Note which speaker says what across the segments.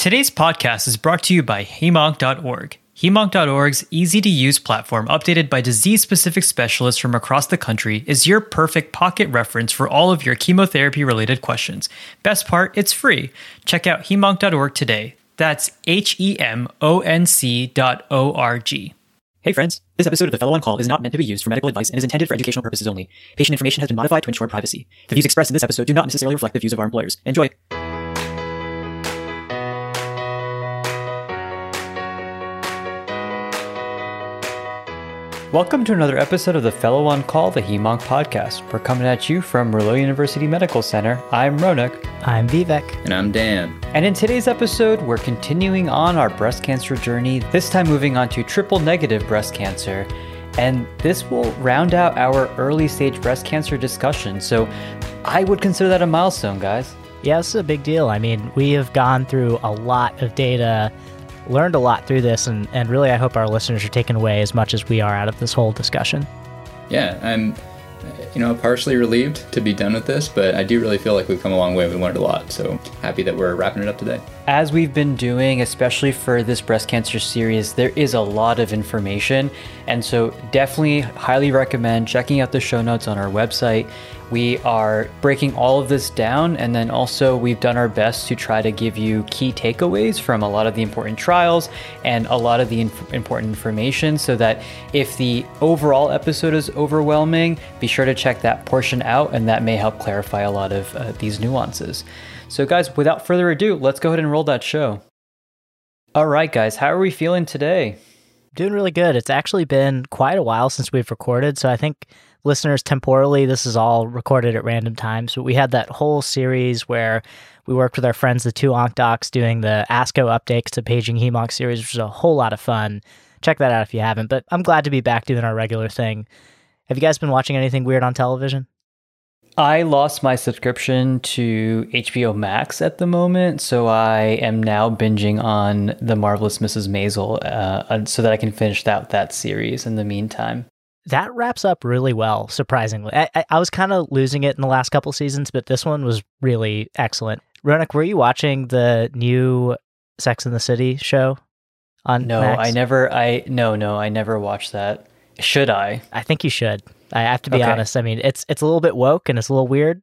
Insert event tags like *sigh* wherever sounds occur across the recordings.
Speaker 1: Today's podcast is brought to you by HEMONC.org. HEMONC.org's easy to use platform, updated by disease specific specialists from across the country, is your perfect pocket reference for all of your chemotherapy related questions. Best part, it's free. Check out HEMONC.org today. That's H E M O N C dot O R G.
Speaker 2: Hey friends, this episode of The Fellow on Call is not meant to be used for medical advice and is intended for educational purposes only. Patient information has been modified to ensure privacy. The views expressed in this episode do not necessarily reflect the views of our employers. Enjoy!
Speaker 1: Welcome to another episode of the Fellow on Call, the HEMONC podcast. We're coming at you from Merlot University Medical Center. I'm Ronak.
Speaker 3: I'm Vivek.
Speaker 4: And I'm Dan.
Speaker 1: And in today's episode, we're continuing on our breast cancer journey, this time moving on to triple negative breast cancer. And this will round out our early stage breast cancer discussion. So I would consider that a milestone, guys.
Speaker 3: Yeah, this is a big deal. I mean, we have gone through a lot of data learned a lot through this, and, and really, I hope our listeners are taking away as much as we are out of this whole discussion.
Speaker 4: Yeah, I'm, you know, partially relieved to be done with this, but I do really feel like we've come a long way. We've learned a lot, so happy that we're wrapping it up today.
Speaker 1: As we've been doing, especially for this breast cancer series, there is a lot of information, and so definitely highly recommend checking out the show notes on our website we are breaking all of this down, and then also we've done our best to try to give you key takeaways from a lot of the important trials and a lot of the inf- important information so that if the overall episode is overwhelming, be sure to check that portion out, and that may help clarify a lot of uh, these nuances. So, guys, without further ado, let's go ahead and roll that show. All right, guys, how are we feeling today?
Speaker 3: Doing really good. It's actually been quite a while since we've recorded, so I think listeners temporally, this is all recorded at random times. But we had that whole series where we worked with our friends, the two Onc Docs, doing the ASCO updates to Paging Hemonc series, which was a whole lot of fun. Check that out if you haven't. But I'm glad to be back doing our regular thing. Have you guys been watching anything weird on television?
Speaker 1: I lost my subscription to HBO Max at the moment, so I am now binging on The Marvelous Mrs. Maisel uh, so that I can finish that that series in the meantime
Speaker 3: that wraps up really well, surprisingly. I, I, was kind of losing it in the last couple seasons, but this one was really excellent. Ronak, were you watching the new Sex in the City show on
Speaker 1: No,
Speaker 3: Max?
Speaker 1: I never I no, no, I never watched that. Should I?
Speaker 3: I think you should. I have to be
Speaker 1: okay.
Speaker 3: honest. I mean, it's it's a little bit woke and it's a little weird.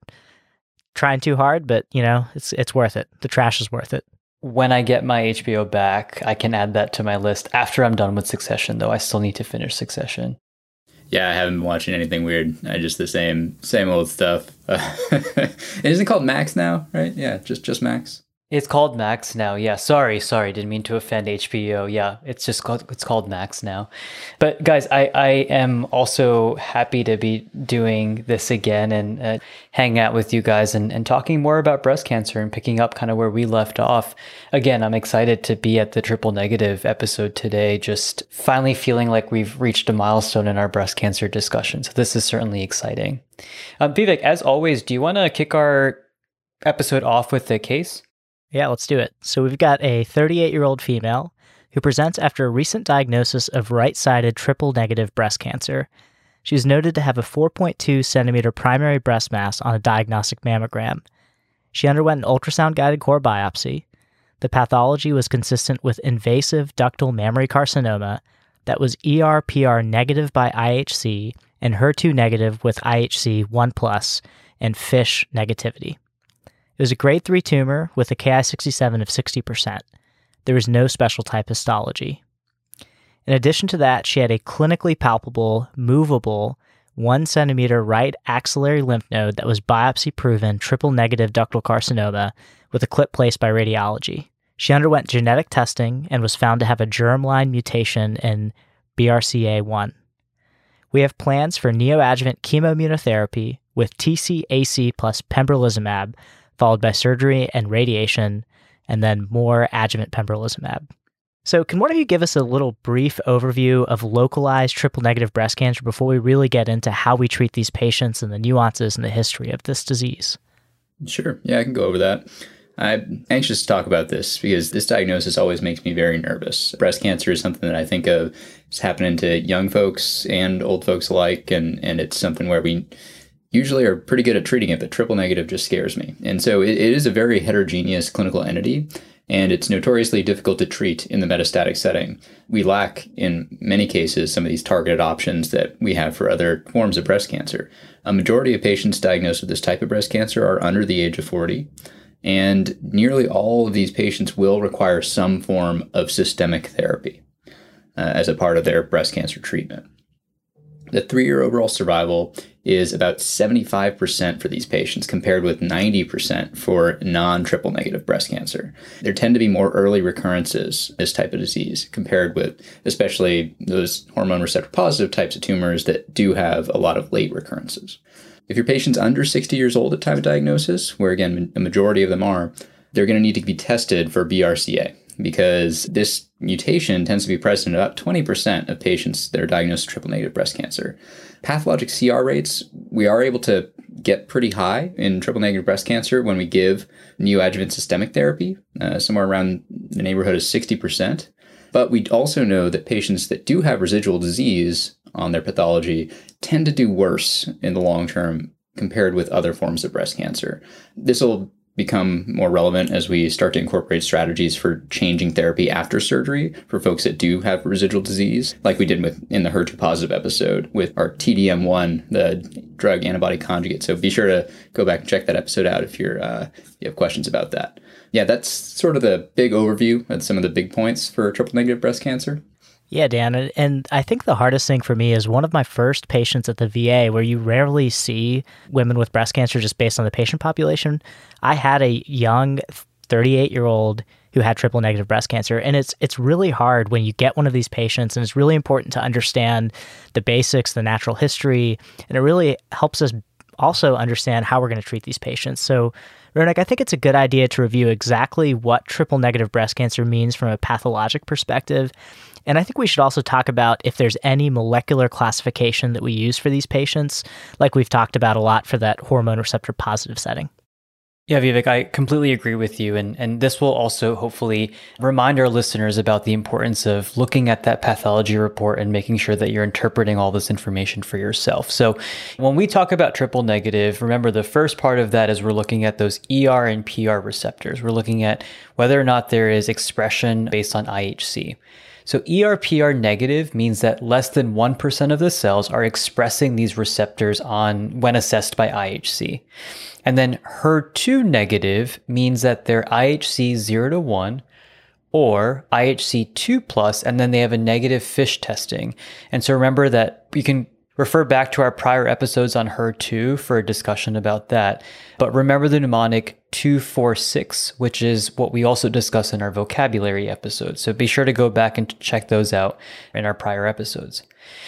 Speaker 3: Trying too hard, but you know, it's it's worth it. The trash is worth it.
Speaker 1: When I get my HBO back, I can add that to my list after I'm done with Succession, though I still need to finish Succession.
Speaker 4: Yeah, I haven't been watching anything weird. I just the same same old stuff. Uh, *laughs* isn't it called Max now, right? Yeah, just just Max.
Speaker 1: It's called Max now. Yeah, sorry, sorry, didn't mean to offend HBO. Yeah, it's just called it's called Max now. But guys, I I am also happy to be doing this again and uh, hanging out with you guys and and talking more about breast cancer and picking up kind of where we left off. Again, I'm excited to be at the triple negative episode today. Just finally feeling like we've reached a milestone in our breast cancer discussion. So this is certainly exciting. Um, Vivek, as always, do you want to kick our episode off with the case?
Speaker 3: Yeah, let's do it. So we've got a 38 year old female who presents after a recent diagnosis of right sided triple negative breast cancer. She was noted to have a 4.2 centimeter primary breast mass on a diagnostic mammogram. She underwent an ultrasound guided core biopsy. The pathology was consistent with invasive ductal mammary carcinoma that was ERPR negative by IHC and HER2 negative with IHC 1 plus and FISH negativity. It was a grade 3 tumor with a Ki67 of 60%. There was no special type histology. In addition to that, she had a clinically palpable, movable, 1 centimeter right axillary lymph node that was biopsy proven triple negative ductal carcinoma with a clip placed by radiology. She underwent genetic testing and was found to have a germline mutation in BRCA1. We have plans for neoadjuvant chemoimmunotherapy with TCAC plus pembrolizumab followed by surgery and radiation, and then more adjuvant pembrolizumab. So, can one of you give us a little brief overview of localized triple negative breast cancer before we really get into how we treat these patients and the nuances and the history of this disease?
Speaker 4: Sure. Yeah, I can go over that. I'm anxious to talk about this because this diagnosis always makes me very nervous. Breast cancer is something that I think of as happening to young folks and old folks alike, and, and it's something where we usually are pretty good at treating it, but triple negative just scares me. And so it, it is a very heterogeneous clinical entity. and it's notoriously difficult to treat in the metastatic setting. We lack, in many cases, some of these targeted options that we have for other forms of breast cancer. A majority of patients diagnosed with this type of breast cancer are under the age of 40, and nearly all of these patients will require some form of systemic therapy uh, as a part of their breast cancer treatment. The three year overall survival is about 75% for these patients, compared with 90% for non triple negative breast cancer. There tend to be more early recurrences, this type of disease, compared with especially those hormone receptor positive types of tumors that do have a lot of late recurrences. If your patient's under 60 years old at time of diagnosis, where again, a majority of them are, they're going to need to be tested for BRCA because this mutation tends to be present in about 20% of patients that are diagnosed with triple negative breast cancer. Pathologic CR rates, we are able to get pretty high in triple negative breast cancer when we give neoadjuvant systemic therapy, uh, somewhere around the neighborhood of 60%. But we also know that patients that do have residual disease on their pathology tend to do worse in the long term compared with other forms of breast cancer. This will become more relevant as we start to incorporate strategies for changing therapy after surgery for folks that do have residual disease, like we did with in the HER2 positive episode with our TDM1, the drug antibody conjugate. So be sure to go back and check that episode out if you're uh, you have questions about that. Yeah, that's sort of the big overview of some of the big points for triple negative breast cancer.
Speaker 3: Yeah, Dan. And I think the hardest thing for me is one of my first patients at the VA, where you rarely see women with breast cancer just based on the patient population. I had a young 38 year old who had triple negative breast cancer. And it's it's really hard when you get one of these patients and it's really important to understand the basics, the natural history, and it really helps us also understand how we're going to treat these patients. So Ronak, I think it's a good idea to review exactly what triple negative breast cancer means from a pathologic perspective and I think we should also talk about if there's any molecular classification that we use for these patients, like we've talked about a lot for that hormone receptor positive setting.
Speaker 1: Yeah, Vivek, I completely agree with you. And, and this will also hopefully remind our listeners about the importance of looking at that pathology report and making sure that you're interpreting all this information for yourself. So when we talk about triple negative, remember the first part of that is we're looking at those ER and PR receptors. We're looking at whether or not there is expression based on IHC. So ERPR negative means that less than 1% of the cells are expressing these receptors on when assessed by IHC. And then HER2 negative means that they're IHC 0 to 1 or IHC 2 plus, and then they have a negative FISH testing. And so remember that you can refer back to our prior episodes on HER2 for a discussion about that. But remember the mnemonic 246, which is what we also discuss in our vocabulary episode. So be sure to go back and check those out in our prior episodes.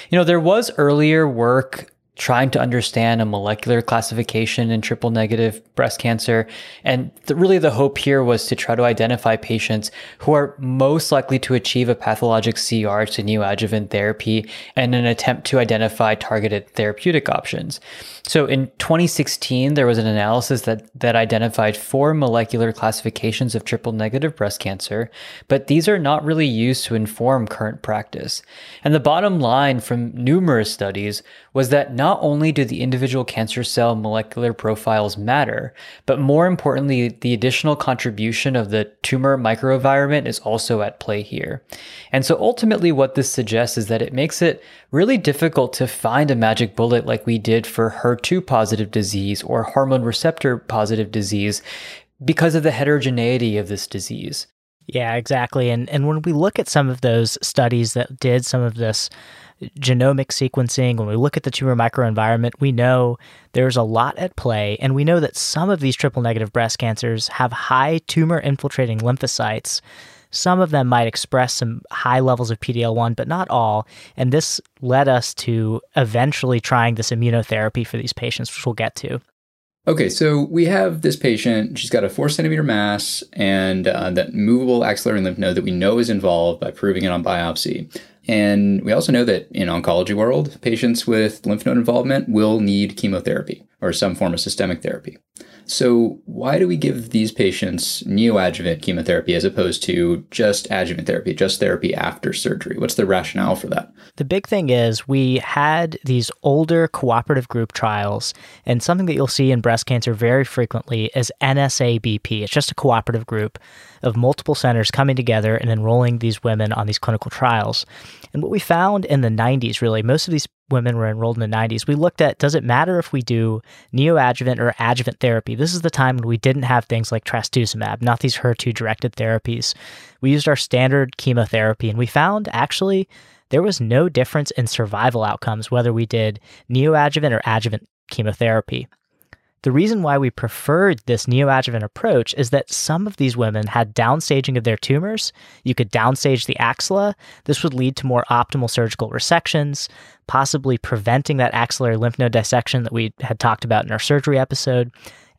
Speaker 1: You know, there was earlier work trying to understand a molecular classification in triple negative breast cancer. And really the hope here was to try to identify patients who are most likely to achieve a pathologic CR to neoadjuvant therapy and an attempt to identify targeted therapeutic options. So in 2016, there was an analysis that, that identified four molecular classifications of triple negative breast cancer, but these are not really used to inform current practice. And the bottom line from numerous studies was that not only do the individual cancer cell molecular profiles matter, but more importantly, the additional contribution of the tumor microenvironment is also at play here. And so ultimately, what this suggests is that it makes it really difficult to find a magic bullet like we did for HER2 positive disease or hormone receptor positive disease because of the heterogeneity of this disease.
Speaker 3: Yeah, exactly. And and when we look at some of those studies that did some of this genomic sequencing, when we look at the tumor microenvironment, we know there's a lot at play. And we know that some of these triple negative breast cancers have high tumor infiltrating lymphocytes. Some of them might express some high levels of PD L one but not all. And this led us to eventually trying this immunotherapy for these patients, which we'll get to.
Speaker 4: Okay, so we have this patient. She's got a four centimeter mass and uh, that movable axillary lymph node that we know is involved by proving it on biopsy. And we also know that in oncology world, patients with lymph node involvement will need chemotherapy or some form of systemic therapy. So, why do we give these patients neoadjuvant chemotherapy as opposed to just adjuvant therapy, just therapy after surgery? What's the rationale for that?
Speaker 3: The big thing is we had these older cooperative group trials, and something that you'll see in breast cancer very frequently is NSABP. It's just a cooperative group of multiple centers coming together and enrolling these women on these clinical trials. And what we found in the 90s, really, most of these women were enrolled in the 90s. We looked at does it matter if we do neoadjuvant or adjuvant therapy? This is the time when we didn't have things like trastuzumab, not these HER2 directed therapies. We used our standard chemotherapy and we found actually there was no difference in survival outcomes whether we did neoadjuvant or adjuvant chemotherapy. The reason why we preferred this neoadjuvant approach is that some of these women had downstaging of their tumors. You could downstage the axilla. This would lead to more optimal surgical resections, possibly preventing that axillary lymph node dissection that we had talked about in our surgery episode.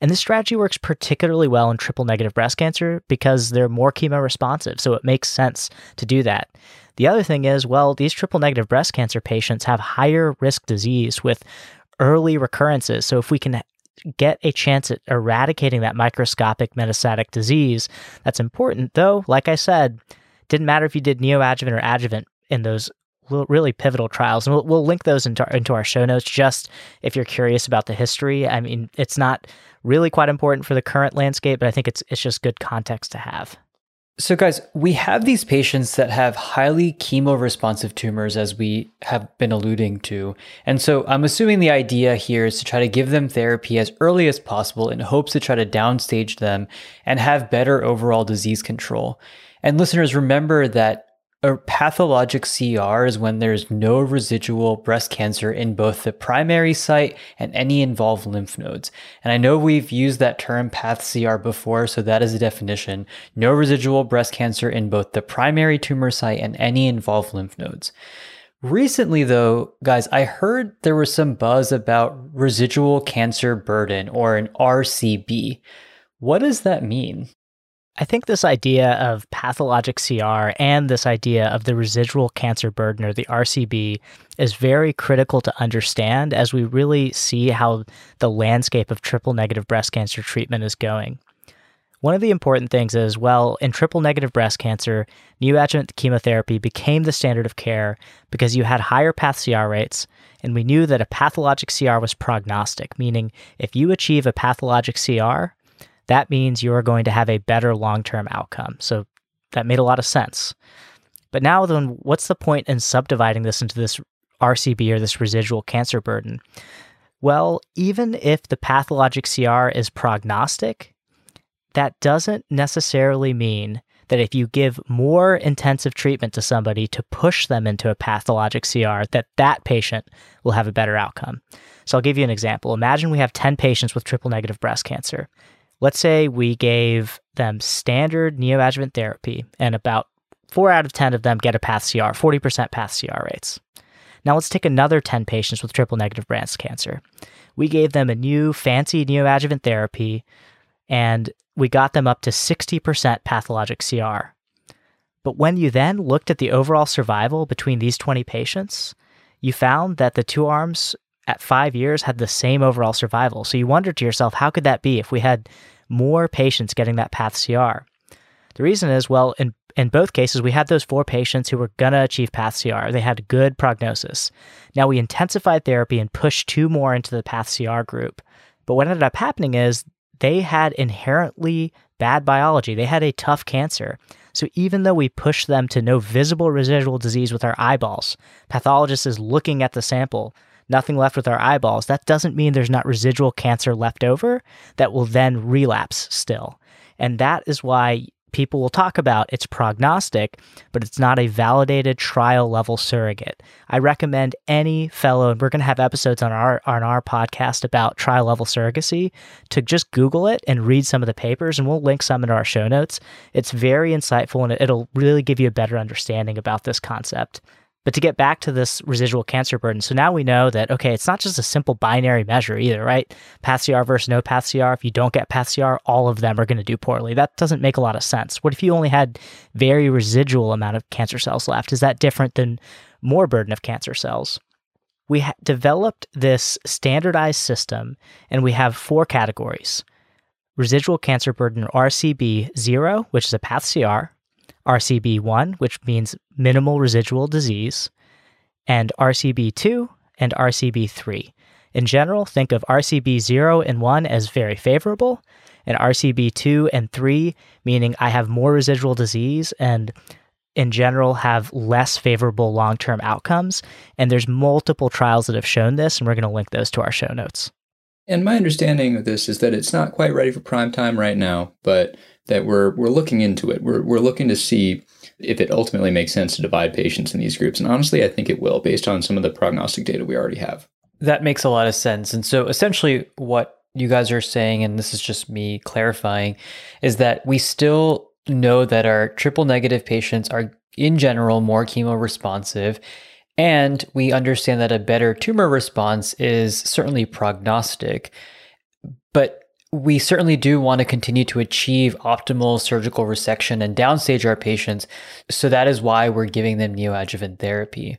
Speaker 3: And this strategy works particularly well in triple negative breast cancer because they're more chemo responsive. So it makes sense to do that. The other thing is, well, these triple negative breast cancer patients have higher risk disease with early recurrences. So if we can get a chance at eradicating that microscopic metastatic disease. That's important, though, like I said, didn't matter if you did neoadjuvant or adjuvant in those really pivotal trials. And we'll, we'll link those into our, into our show notes just if you're curious about the history. I mean, it's not really quite important for the current landscape, but I think it's, it's just good context to have.
Speaker 1: So, guys, we have these patients that have highly chemo-responsive tumors, as we have been alluding to. And so I'm assuming the idea here is to try to give them therapy as early as possible in hopes to try to downstage them and have better overall disease control. And listeners, remember that a pathologic CR is when there's no residual breast cancer in both the primary site and any involved lymph nodes. And I know we've used that term path CR before, so that is a definition. No residual breast cancer in both the primary tumor site and any involved lymph nodes. Recently, though, guys, I heard there was some buzz about residual cancer burden or an RCB. What does that mean?
Speaker 3: I think this idea of pathologic CR and this idea of the residual cancer burden or the RCB is very critical to understand as we really see how the landscape of triple negative breast cancer treatment is going. One of the important things is well, in triple negative breast cancer, neoadjuvant chemotherapy became the standard of care because you had higher path CR rates, and we knew that a pathologic CR was prognostic, meaning if you achieve a pathologic CR, that means you're going to have a better long term outcome. So that made a lot of sense. But now, then, what's the point in subdividing this into this RCB or this residual cancer burden? Well, even if the pathologic CR is prognostic, that doesn't necessarily mean that if you give more intensive treatment to somebody to push them into a pathologic CR, that that patient will have a better outcome. So I'll give you an example. Imagine we have 10 patients with triple negative breast cancer. Let's say we gave them standard neoadjuvant therapy, and about four out of 10 of them get a path CR, 40% path CR rates. Now let's take another 10 patients with triple negative breast cancer. We gave them a new fancy neoadjuvant therapy, and we got them up to 60% pathologic CR. But when you then looked at the overall survival between these 20 patients, you found that the two arms at five years had the same overall survival. So you wonder to yourself, how could that be if we had more patients getting that path CR? The reason is, well, in in both cases, we had those four patients who were going to achieve path CR. They had good prognosis. Now we intensified therapy and pushed two more into the path CR group. But what ended up happening is they had inherently bad biology. They had a tough cancer. So even though we push them to no visible residual disease with our eyeballs, pathologist is looking at the sample nothing left with our eyeballs, that doesn't mean there's not residual cancer left over that will then relapse still. And that is why people will talk about it's prognostic, but it's not a validated trial level surrogate. I recommend any fellow, and we're going to have episodes on our on our podcast about trial level surrogacy, to just Google it and read some of the papers, and we'll link some in our show notes. It's very insightful, and it'll really give you a better understanding about this concept. But to get back to this residual cancer burden, so now we know that, okay, it's not just a simple binary measure either, right? Path CR versus no path CR. If you don't get path CR, all of them are going to do poorly. That doesn't make a lot of sense. What if you only had very residual amount of cancer cells left? Is that different than more burden of cancer cells? We ha- developed this standardized system and we have four categories residual cancer burden RCB 0, which is a path CR, RCB 1, which means minimal residual disease, and RCB 2 and RCB 3. In general, think of RCB 0 and 1 as very favorable, and RCB 2 and 3 meaning I have more residual disease and in general have less favorable long term outcomes. And there's multiple trials that have shown this, and we're going to link those to our show notes.
Speaker 4: And my understanding of this is that it's not quite ready for prime time right now, but that we're we're looking into it. We're we're looking to see if it ultimately makes sense to divide patients in these groups. And honestly, I think it will based on some of the prognostic data we already have.
Speaker 1: That makes a lot of sense. And so essentially what you guys are saying, and this is just me clarifying, is that we still know that our triple negative patients are in general more chemo responsive. And we understand that a better tumor response is certainly prognostic. But we certainly do want to continue to achieve optimal surgical resection and downstage our patients. So that is why we're giving them neoadjuvant therapy.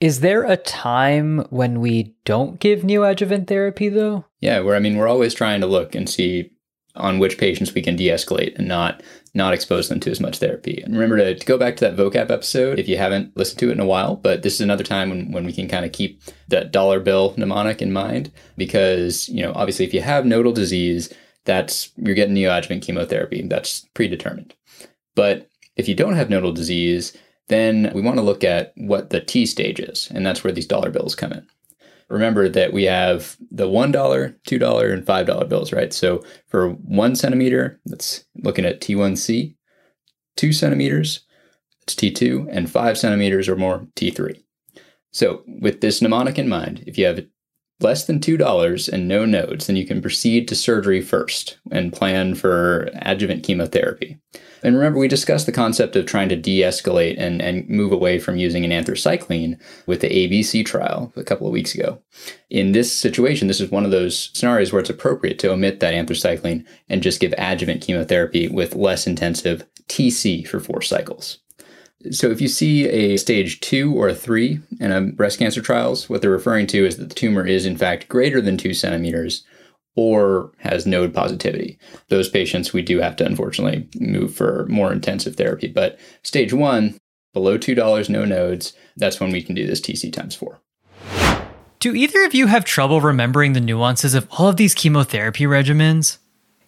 Speaker 1: Is there a time when we don't give neoadjuvant therapy though?
Speaker 4: Yeah, where I mean we're always trying to look and see on which patients we can de-escalate and not not expose them to as much therapy. And remember to, to, go back to that vocab episode if you haven't listened to it in a while. But this is another time when, when we can kind of keep that dollar bill mnemonic in mind because, you know, obviously if you have nodal disease, that's you're getting neoadjuvant chemotherapy. That's predetermined. But if you don't have nodal disease, then we want to look at what the T stage is. And that's where these dollar bills come in remember that we have the $1, $2, and $5 bills, right? So for one centimeter, that's looking at T1C, two centimeters, it's T2, and five centimeters or more, T3. So with this mnemonic in mind, if you have less than $2 and no nodes, then you can proceed to surgery first and plan for adjuvant chemotherapy. And remember, we discussed the concept of trying to de escalate and, and move away from using an anthracycline with the ABC trial a couple of weeks ago. In this situation, this is one of those scenarios where it's appropriate to omit that anthracycline and just give adjuvant chemotherapy with less intensive TC for four cycles. So, if you see a stage two or a three in a breast cancer trials, what they're referring to is that the tumor is in fact greater than two centimeters or has node positivity. Those patients we do have to unfortunately move for more intensive therapy. But stage one, below $2, no nodes, that's when we can do this TC times four.
Speaker 1: Do either of you have trouble remembering the nuances of all of these chemotherapy regimens?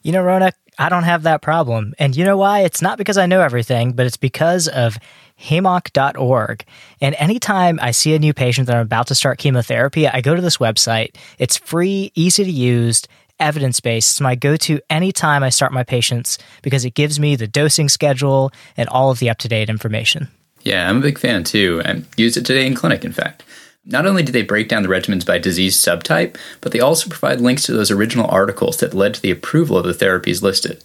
Speaker 3: You know, Ronak, I don't have that problem. And you know why? It's not because I know everything, but it's because of hemonc.org. And anytime I see a new patient that I'm about to start chemotherapy, I go to this website. It's free, easy to use, evidence based. It's my go to anytime I start my patients because it gives me the dosing schedule and all of the up to date information.
Speaker 4: Yeah, I'm a big fan too. I used it today in clinic, in fact. Not only do they break down the regimens by disease subtype, but they also provide links to those original articles that led to the approval of the therapies listed.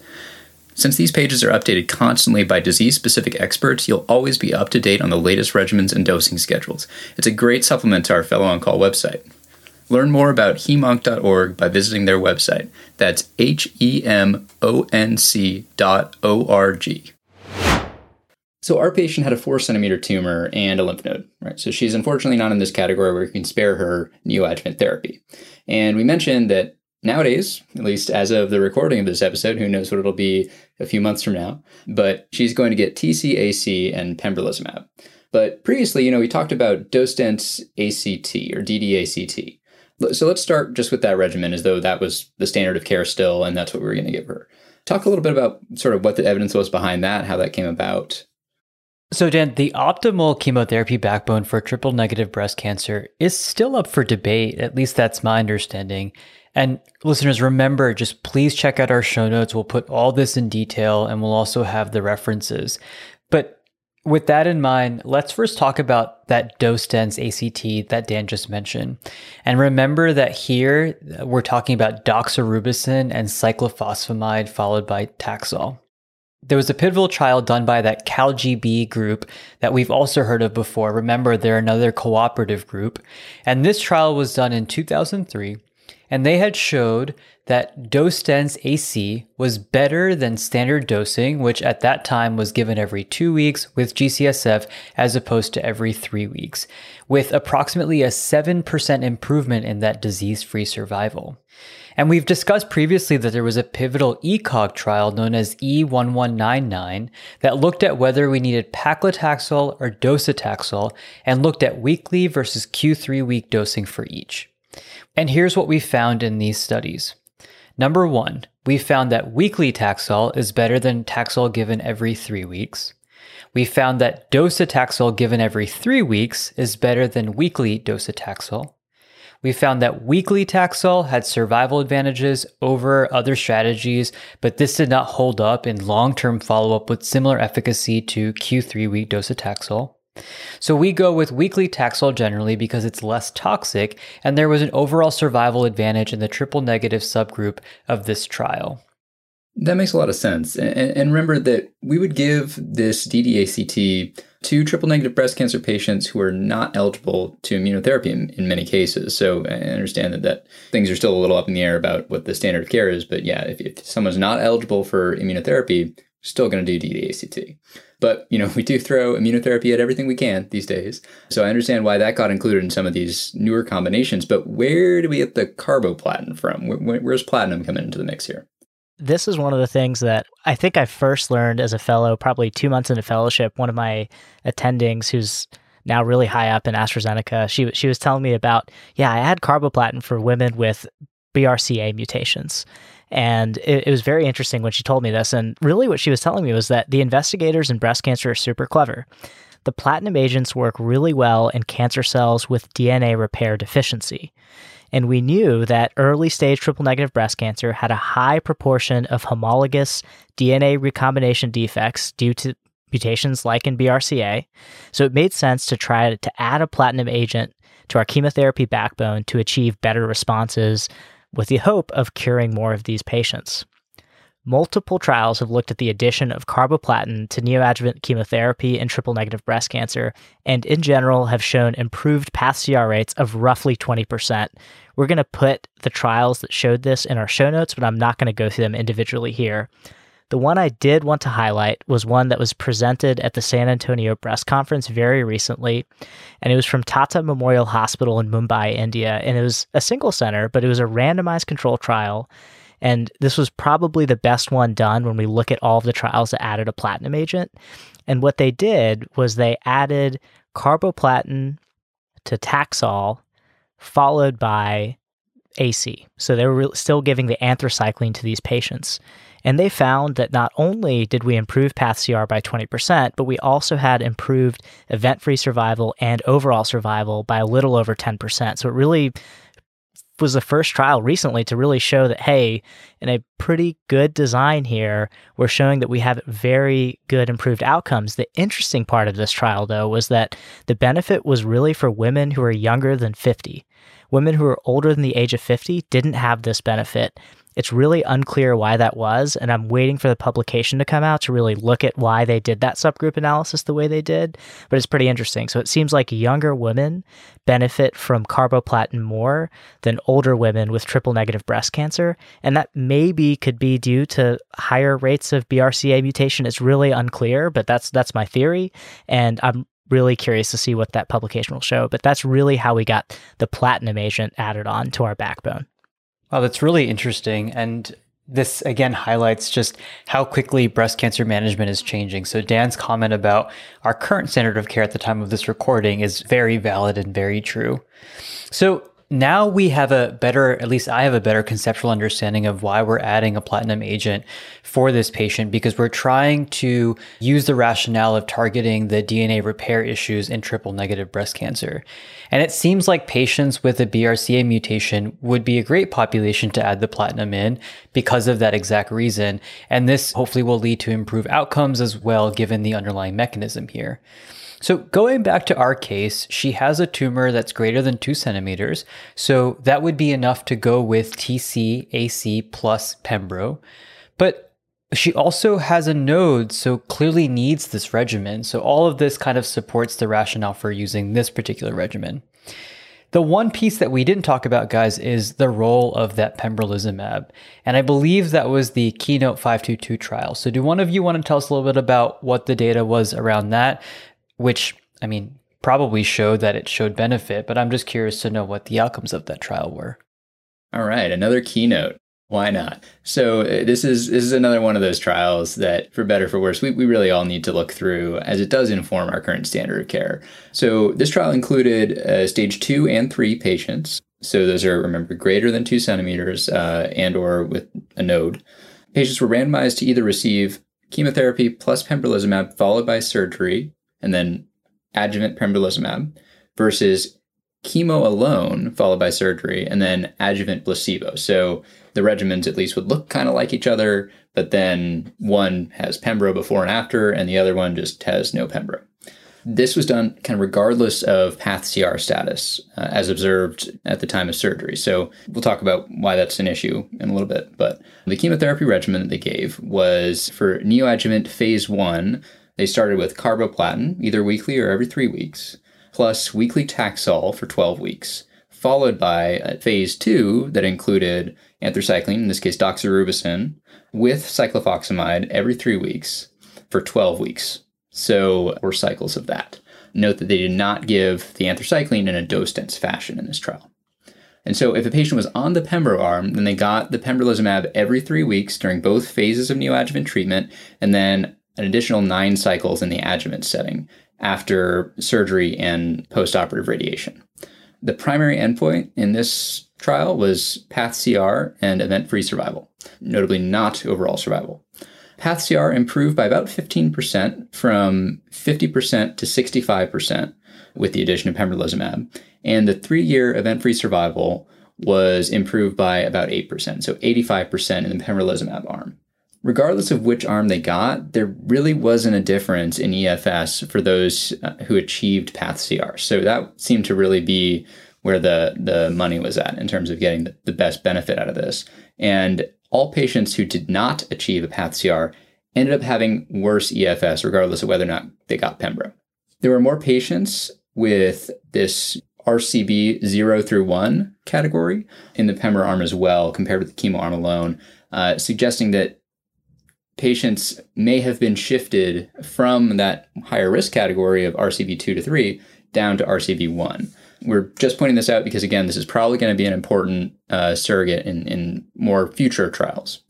Speaker 4: Since these pages are updated constantly by disease specific experts, you'll always be up to date on the latest regimens and dosing schedules. It's a great supplement to our Fellow on Call website. Learn more about hemonc.org by visiting their website. That's H E M O N C dot O R G. So our patient had a four centimeter tumor and a lymph node, right? So she's unfortunately not in this category where we can spare her neoadjuvant therapy. And we mentioned that nowadays, at least as of the recording of this episode, who knows what it'll be a few months from now, but she's going to get TCAC and pembrolizumab. But previously, you know, we talked about dose dense ACT or DDACT. So let's start just with that regimen as though that was the standard of care still, and that's what we were going to give her. Talk a little bit about sort of what the evidence was behind that, how that came about.
Speaker 1: So, Dan, the optimal chemotherapy backbone for triple negative breast cancer is still up for debate. At least that's my understanding. And listeners, remember, just please check out our show notes. We'll put all this in detail and we'll also have the references. But with that in mind, let's first talk about that dose dense ACT that Dan just mentioned. And remember that here we're talking about doxorubicin and cyclophosphamide followed by Taxol. There was a pivotal trial done by that CALGB group that we've also heard of before. Remember, they're another cooperative group. And this trial was done in 2003. And they had showed that dose dense AC was better than standard dosing, which at that time was given every two weeks with GCSF as opposed to every three weeks, with approximately a 7% improvement in that disease free survival. And we've discussed previously that there was a pivotal ECOG trial known as E1199 that looked at whether we needed paclitaxel or docetaxel and looked at weekly versus Q3 week dosing for each. And here's what we found in these studies. Number one, we found that weekly Taxol is better than Taxol given every three weeks. We found that docetaxel given every three weeks is better than weekly docetaxel. We found that weekly Taxol had survival advantages over other strategies, but this did not hold up in long term follow up with similar efficacy to Q3 week docetaxel. So we go with weekly Taxol generally because it's less toxic, and there was an overall survival advantage in the triple negative subgroup of this trial.
Speaker 4: That makes a lot of sense. And, remember that we would give this DDACT to triple negative breast cancer patients who are not eligible to immunotherapy in, in, many cases. So I understand that, that things are still a little up in the air about what the standard of care is. But yeah, if, if someone's not eligible for immunotherapy, still going to do DDACT. But, you know, *laughs* we do throw immunotherapy at everything we can these days. So I understand why that got included in some of these newer combinations. But where do we get the carboplatin from? Where, where's platinum coming into the mix here?
Speaker 3: This is one of the things that I think I first learned as a fellow, probably two months into fellowship. One of my attendings, who's now really high up in AstraZeneca, she she was telling me about, yeah, I had carboplatin for women with BRCA mutations. And it, it, was very interesting when she told me this. And really, what she was telling me was that the investigators in breast cancer are super clever. The platinum agents work really well in cancer cells with DNA repair deficiency. And we knew that early stage triple negative breast cancer had a high proportion of homologous DNA recombination defects due to mutations like in BRCA. So it made sense to try to add a platinum agent to our chemotherapy backbone to achieve better responses with the hope of curing more of these patients. Multiple trials have looked at the addition of carboplatin to neoadjuvant chemotherapy in triple negative breast cancer, and in general have shown improved path CR rates of roughly 20%. We're going to put the trials that showed this in our show notes, but I'm not going to go through them individually here. The one I did want to highlight was one that was presented at the San Antonio Breast Conference very recently, and it was from Tata Memorial Hospital in Mumbai, India. And it was a single center, but it was a randomized control trial. And this was probably the best one done when we look at all of the trials that added a platinum agent. And what they did was they added carboplatin to Taxol, followed by AC. So they were still giving the anthracycline to these patients. And they found that not only did we improve path CR by 20%, but we also had improved event free survival and overall survival by a little over 10%. So it really was the first trial recently to really show that, hey, in a pretty good design here, we're showing that we have very good improved outcomes. The interesting part of this trial, though, was that the benefit was really for women who are younger than 50. Women who are older than the age of 50 didn't have this benefit. It's really unclear why that was, and I'm waiting for the publication to come out to really look at why they did that subgroup analysis the way they did. But it's pretty interesting. So it seems like younger women benefit from carboplatin more than older women with triple negative breast cancer, and that maybe could be due to higher rates of BRCA mutation. It's really unclear, but that's that's my theory, and I'm really curious to see what that publication will show. But that's really how we got the platinum agent added on to our backbone.
Speaker 1: Wow, that's really interesting. And this again highlights just how quickly breast cancer management is changing. So, Dan's comment about our current standard of care at the time of this recording is very valid and very true. So, now we have a better, at least I have a better conceptual understanding of why we're adding a platinum agent for this patient because we're trying to use the rationale of targeting the DNA repair issues in triple negative breast cancer. And it seems like patients with a BRCA mutation would be a great population to add the platinum in because of that exact reason. And this hopefully will lead to improved outcomes as well, given the underlying mechanism here. So going back to our case, she has a tumor that's greater than two centimeters. So that would be enough to go with TCAC plus Pembro. But she also has a node, so clearly needs this regimen. So all of this kind of supports the rationale for using this particular regimen. The one piece that we didn't talk about, guys, is the role of that pembrolizumab. And I believe that was the Keynote 522 trial. So, do one of you want to tell us a little bit about what the data was around that? Which, I mean, probably showed that it showed benefit, but I'm just curious to know what the outcomes of that trial were.
Speaker 4: All right, another keynote. Why not? So uh, this is this is another one of those trials that, for better for worse, we, we really all need to look through as it does inform our current standard of care. So this trial included uh, stage two and three patients. So those are remember greater than two centimeters uh, and or with a node. Patients were randomized to either receive chemotherapy plus pembrolizumab followed by surgery and then adjuvant pembrolizumab versus chemo alone followed by surgery and then adjuvant placebo. So the regimens at least would look kind of like each other, but then one has Pembro before and after, and the other one just has no Pembro. This was done kind of regardless of path CR status, uh, as observed at the time of surgery. So we'll talk about why that's an issue in a little bit. But the chemotherapy regimen that they gave was for neoadjuvant phase one. They started with carboplatin, either weekly or every three weeks, plus weekly Taxol for 12 weeks, followed by a phase two that included anthracycline, in this case doxorubicin, with cyclophosphamide every three weeks for 12 weeks. So, or cycles of that. Note that they did not give the anthracycline in a dose dense fashion in this trial. And so, if a patient was on the Pembro arm, then they got the pembrolizumab every three weeks during both phases of neoadjuvant treatment, and then an additional nine cycles in the adjuvant setting after surgery and postoperative radiation. The primary endpoint in this trial was PATH CR and event free survival, notably not overall survival. PATH CR improved by about 15% from 50% to 65% with the addition of pembrolizumab, and the three year event free survival was improved by about 8%, so 85% in the pembrolizumab arm. Regardless of which arm they got, there really wasn't a difference in EFS for those uh, who achieved PATH CR. So that seemed to really be where the the money was at in terms of getting the, best benefit out of this. And all patients who did not achieve a PATH CR ended up having worse EFS, regardless of whether or not they got Pembro. There were more patients with this RCB 0 through 1 category in the Pembro arm as well, compared with the chemo arm alone, uh, suggesting that patients may have been shifted from that higher risk category of RCB2 to 3 down to RCB1. We're just pointing this out because, again, this is probably going to be an important uh, surrogate in, in more future trials.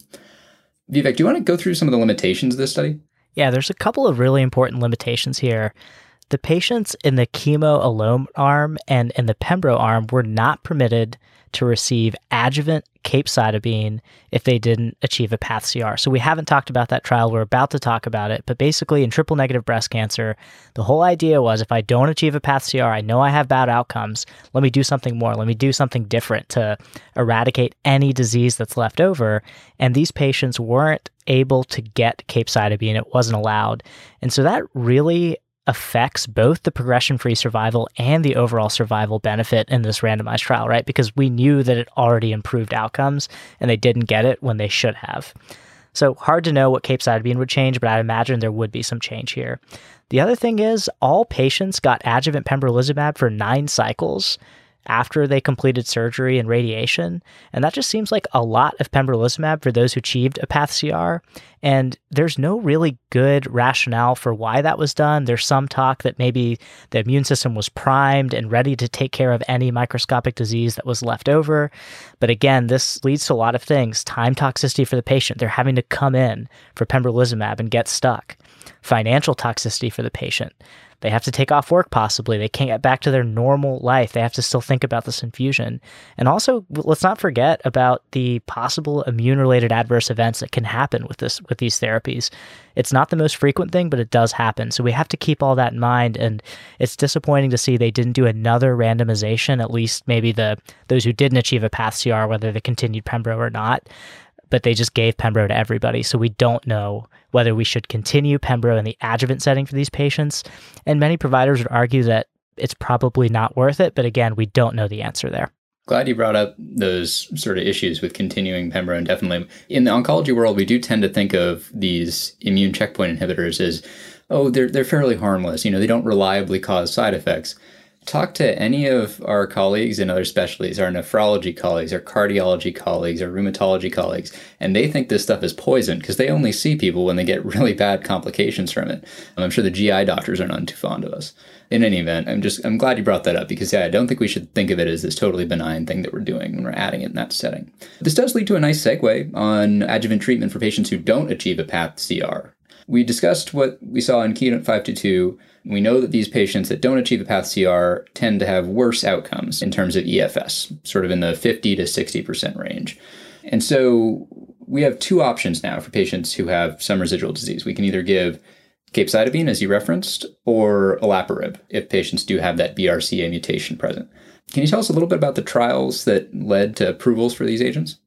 Speaker 4: Vivek, do you want to go through some of the limitations of this study?
Speaker 3: Yeah, there's a couple of really important limitations here. The patients in the chemo alone arm and in the pembro arm were not permitted to receive adjuvant capecitabine if they didn't achieve a path CR. So we haven't talked about that trial. We're about to talk about it. But basically, in triple negative breast cancer, the whole idea was if I don't achieve a path CR, I know I have bad outcomes. Let me do something more. Let me do something different to eradicate any disease that's left over. And these patients weren't able to get capecitabine. It wasn't allowed. And so that really affects both the progression free survival and the overall survival benefit in this randomized trial, right? Because we knew that it already improved outcomes and they didn't get it when they should have. So hard to know what capecitabine would change, but I imagine there would be some change here. The other thing is all patients got adjuvant pembrolizumab for nine cycles, after they completed surgery and radiation. And that just seems like a lot of pembrolizumab for those who achieved a path CR. And there's no really good rationale for why that was done. There's some talk that maybe the immune system was primed and ready to take care of any microscopic disease that was left over. But again, this leads to a lot of things time toxicity for the patient. They're having to come in for pembrolizumab and get stuck, financial toxicity for the patient. They have to take off work, possibly. They can't get back to their normal life. They have to still think about this infusion. And also, let's not forget about the possible immune related adverse events that can happen with this with these therapies. It's not the most frequent thing, but it does happen. So we have to keep all that in mind. And it's disappointing to see they didn't do another randomization, at least maybe the those who didn't achieve a path CR, whether they continued Pembro or not but they just gave Pembro to everybody. So we don't know whether we should continue Pembro in the adjuvant setting for these patients. And many providers would argue that it's probably not worth it. But again, we don't know the answer there.
Speaker 4: Glad you brought up those sort of issues with continuing Pembro and definitely in the oncology world, we do tend to think of these immune checkpoint inhibitors as, oh, they're, they're fairly harmless. You know, they don't reliably cause side effects. Talk to any of our colleagues in other specialties, our nephrology colleagues, our cardiology colleagues, our rheumatology colleagues, and they think this stuff is poison because they only see people when they get *laughs* really bad complications from it. I'm sure the GI doctors are none too fond of us. In any event, I'm just I'm glad you brought that up because yeah, I don't think we should think of it as this totally benign thing that we're doing when we're adding it in that setting. This does lead to a nice segue on adjuvant treatment for patients who don't achieve a PATH CR. We discussed what we saw in Keynote 522 we know that these patients that don't achieve a PATH CR tend to have worse outcomes in terms of EFS, sort of in the 50 to 60% range. And so we have two options now for patients who have some residual disease. We can either give capecitabine, as you referenced, or olaparib if patients do have that BRCA mutation present. Can you tell us a little bit about the trials that led to approvals for these agents?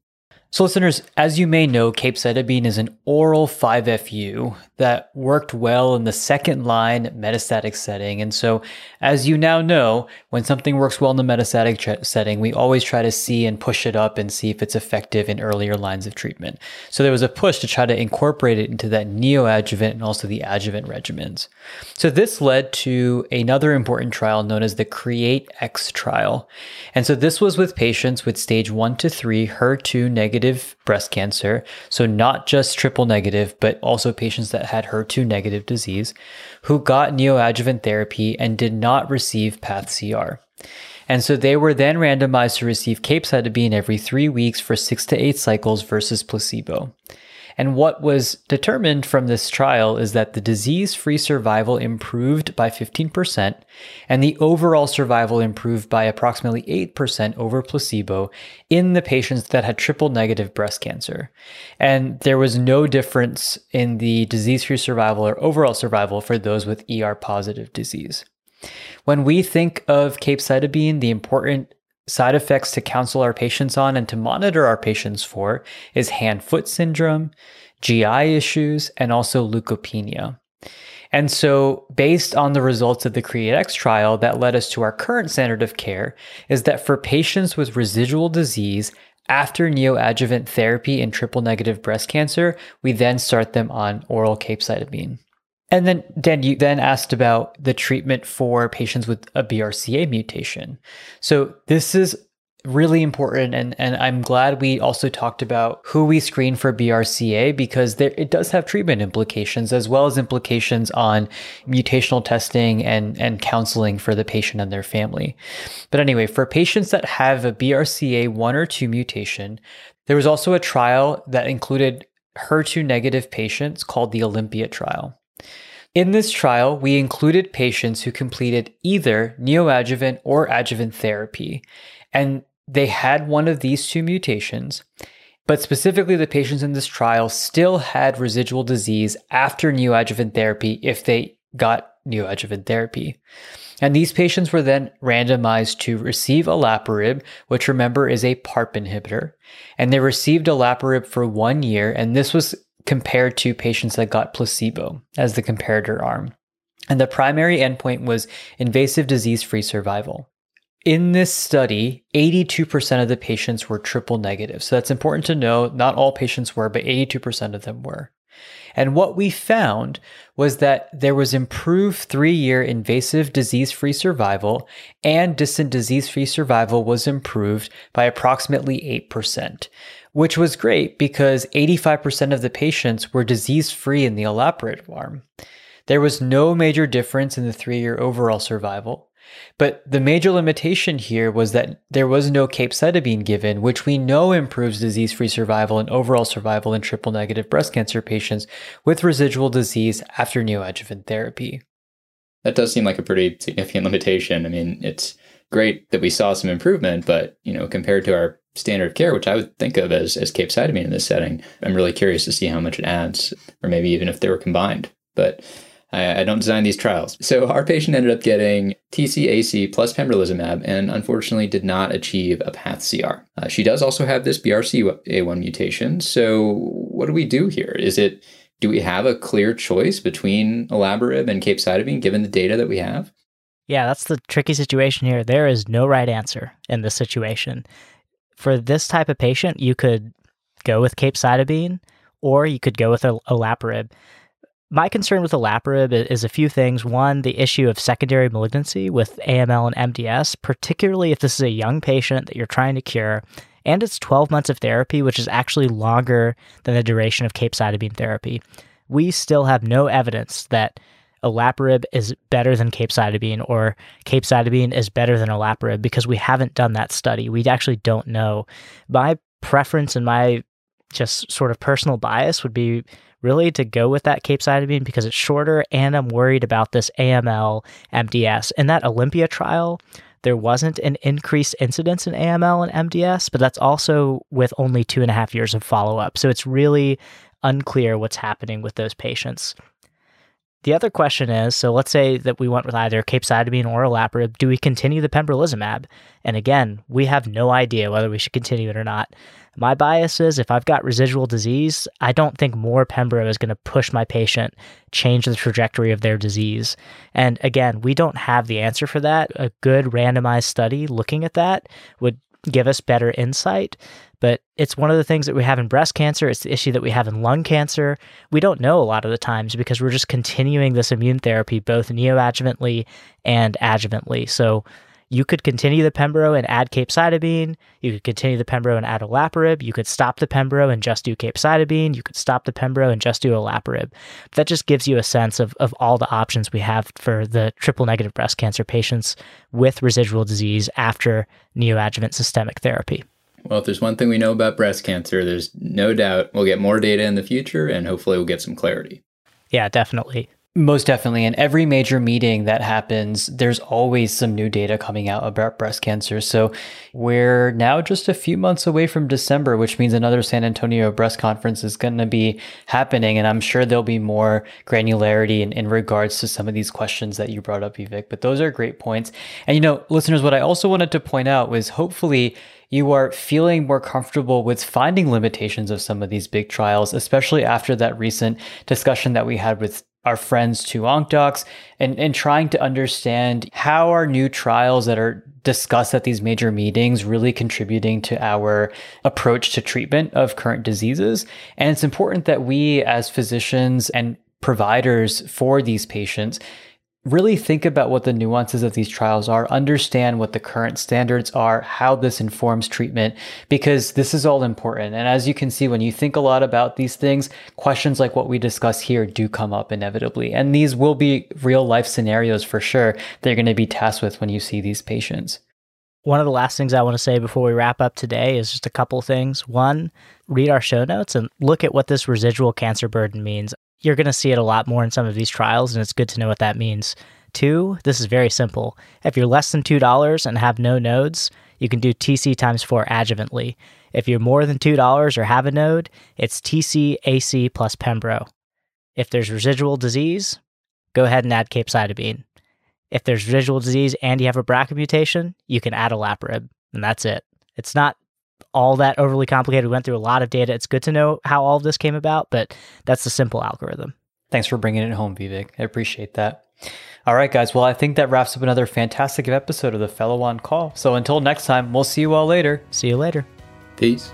Speaker 1: So, listeners, as you may know, capecitabine is an oral 5FU that worked well in the second line metastatic setting. And so, as you now know, when something works well in the metastatic setting, we always try to see and push it up and see if it's effective in earlier lines of treatment. So, there was a push to try to incorporate it into that neoadjuvant and also the adjuvant regimens. So, this led to another important trial known as the CREATE X trial. And so, this was with patients with stage one to three HER2 negative breast cancer. So, not just triple negative, but also patients that had HER2 negative disease who got neoadjuvant therapy and did not receive PATH CR. And so they were then randomized to receive capecitabine every three weeks for six to eight cycles versus placebo. And what was determined from this trial is that the disease free survival improved by 15%, and the overall survival improved by approximately 8% over placebo in the patients that had triple negative breast cancer. And there was no difference in the disease free survival or overall survival for those with ER positive disease. When we think of capecitabine, the important Side effects to counsel our patients on and to monitor our patients for is hand foot syndrome, GI issues, and also leukopenia. And so, based on the results of the CREATE-X trial that led us to our current standard of care, is that for patients with residual disease after neoadjuvant therapy in triple negative breast cancer, we then start them on oral capecitabine. And then, Dan, you then asked about the treatment for patients with a BRCA mutation. So this is really important and, and I'm glad we also talked about who we screen for BRCA because there, it does have treatment implications as well as implications on mutational testing and, and counseling for the patient and their family. But anyway, for patients that have a BRCA 1 or 2 mutation, there was also a trial that included HER2 negative patients called the Olympia trial. In this trial, we included patients who completed either neoadjuvant or adjuvant therapy, and they had one of these two mutations. But specifically, the patients in this trial still had residual disease after neoadjuvant therapy if they got neoadjuvant therapy. And these patients were then randomized to receive olaparib, which remember is a PARP inhibitor. And they received olaparib for one year, and this was compared to patients that got placebo as the comparator arm. And the primary endpoint was invasive disease free survival. In this study, 82% of the patients were triple negative. So that's important to know. Not all patients were, but 82% of them were. And what we found was that there was improved three year invasive disease free survival, and distant disease free survival was improved by approximately 8%, which was great because 85% of the patients were disease free in the olaparib arm. There was no major difference in the three year overall survival. But the major limitation here was that there was no capecitabine given, which we know improves disease free survival and overall survival in triple negative breast cancer patients with residual disease after neoadjuvant therapy.
Speaker 4: That does seem like a pretty significant limitation. I mean, it's great that we saw some improvement, but you know, compared to our standard of care, which I would think of as, as capecitabine in this setting. I'm really curious to see how much it adds, or maybe even if they were combined. But I, I don't design these trials. So our patient ended up getting TCAC plus pembrolizumab and unfortunately did not achieve a PATH CR. Uh, she does also have this BRCA1 mutation. So what do we do here? Is it do we have a clear choice between olaparib and capecitabine given the data that we have?
Speaker 3: Yeah, that's the tricky situation here. There is no right answer in this situation for this type of patient, you could go with capecitabine or you could go with olaparib. My concern with olaparib is a few things. One, the issue of secondary malignancy with AML and MDS, particularly if this is a young patient that you're trying to cure, and it's 12 months of therapy, which is actually longer than the duration of capecitabine therapy. We still have no evidence that olaparib is better than capecitabine or capecitabine is better than olaparib because we haven't done that study. We actually don't know. My preference and my just sort of personal bias would be really to go with that capecitabine because it's shorter and I'm worried about this AML MDS. In that Olympia trial, there wasn't an increased incidence in AML and MDS, but that's also with only two and a half years of follow up. So it's really unclear what's happening with those patients. The other question is so let's say that we went with either capecitabine or olaparib. Do we continue the pembrolizumab? And again, we have no idea whether we should continue it or not. My bias is if I've got residual disease, I don't think more pembro is going to push my patient change the trajectory of their disease. And again, we don't have the answer for that. A good randomized study looking at that would give us better insight. But it's one of the things that we have in breast cancer. It's the issue that we have in lung cancer. We don't know a lot of the times because we're just continuing this immune therapy both neoadjuvantly and adjuvantly. So you could continue the Pembro and add capecitabine. You could continue the Pembro and add olaparib. You could stop the Pembro and just do capecitabine. You could stop the Pembro and just do olaparib. That just gives you a sense of, of all the options we have for the triple negative breast cancer patients with residual disease after neoadjuvant systemic therapy.
Speaker 4: Well, if there's one thing we know about breast cancer, there's no doubt we'll get more data in the future and hopefully we'll get some clarity.
Speaker 3: Yeah, definitely.
Speaker 1: Most definitely. In every major meeting that happens, there's always some new data coming out about breast cancer. So we're now just a few months away from December, which means another San Antonio breast conference is going to be happening. And I'm sure there'll be more granularity in, in regards to some of these questions that you brought up, Vivek. But those are great points. And, you know, listeners, what I also wanted to point out was hopefully you are feeling more comfortable with finding limitations of some of these big trials, especially after that recent discussion that we had with our friends to OncDocs and, and trying to understand how are new trials that are discussed at these major meetings really contributing to our approach to treatment of current diseases. And it's important that we as physicians and providers for these patients really think about what the nuances of these trials are, understand what the current standards are, how this informs treatment, because this is all important. And as you can see, when you think a lot about these things, questions like what we discuss here do come up inevitably. And these will be real life scenarios for sure they're going to be tasked with when you see these patients.
Speaker 3: One of the last things I want to say before we wrap up today is just a couple things. One, read our show notes and look at what this residual cancer burden means you're going to see it a lot more in some of these trials, and it's good to know what that means. Two, this is very simple. If you're less than $2 and have no nodes, you can do TC times 4 adjuvantly. If you're more than $2 or have a node, it's TC, AC plus Pembro. If there's residual disease, go ahead and add capecitabine. If there's residual disease and you have a BRCA mutation, you can add a olaparib, and that's it. It's not all that overly complicated. We went through a lot of data. It's good to know how all of this came about, but that's the simple algorithm.
Speaker 1: Thanks for bringing it home, Vivek. I appreciate that. All right, guys. Well, I think that wraps up another fantastic episode of the Fellow on Call. So until next time, we'll see you all later.
Speaker 3: See you later.
Speaker 4: Peace.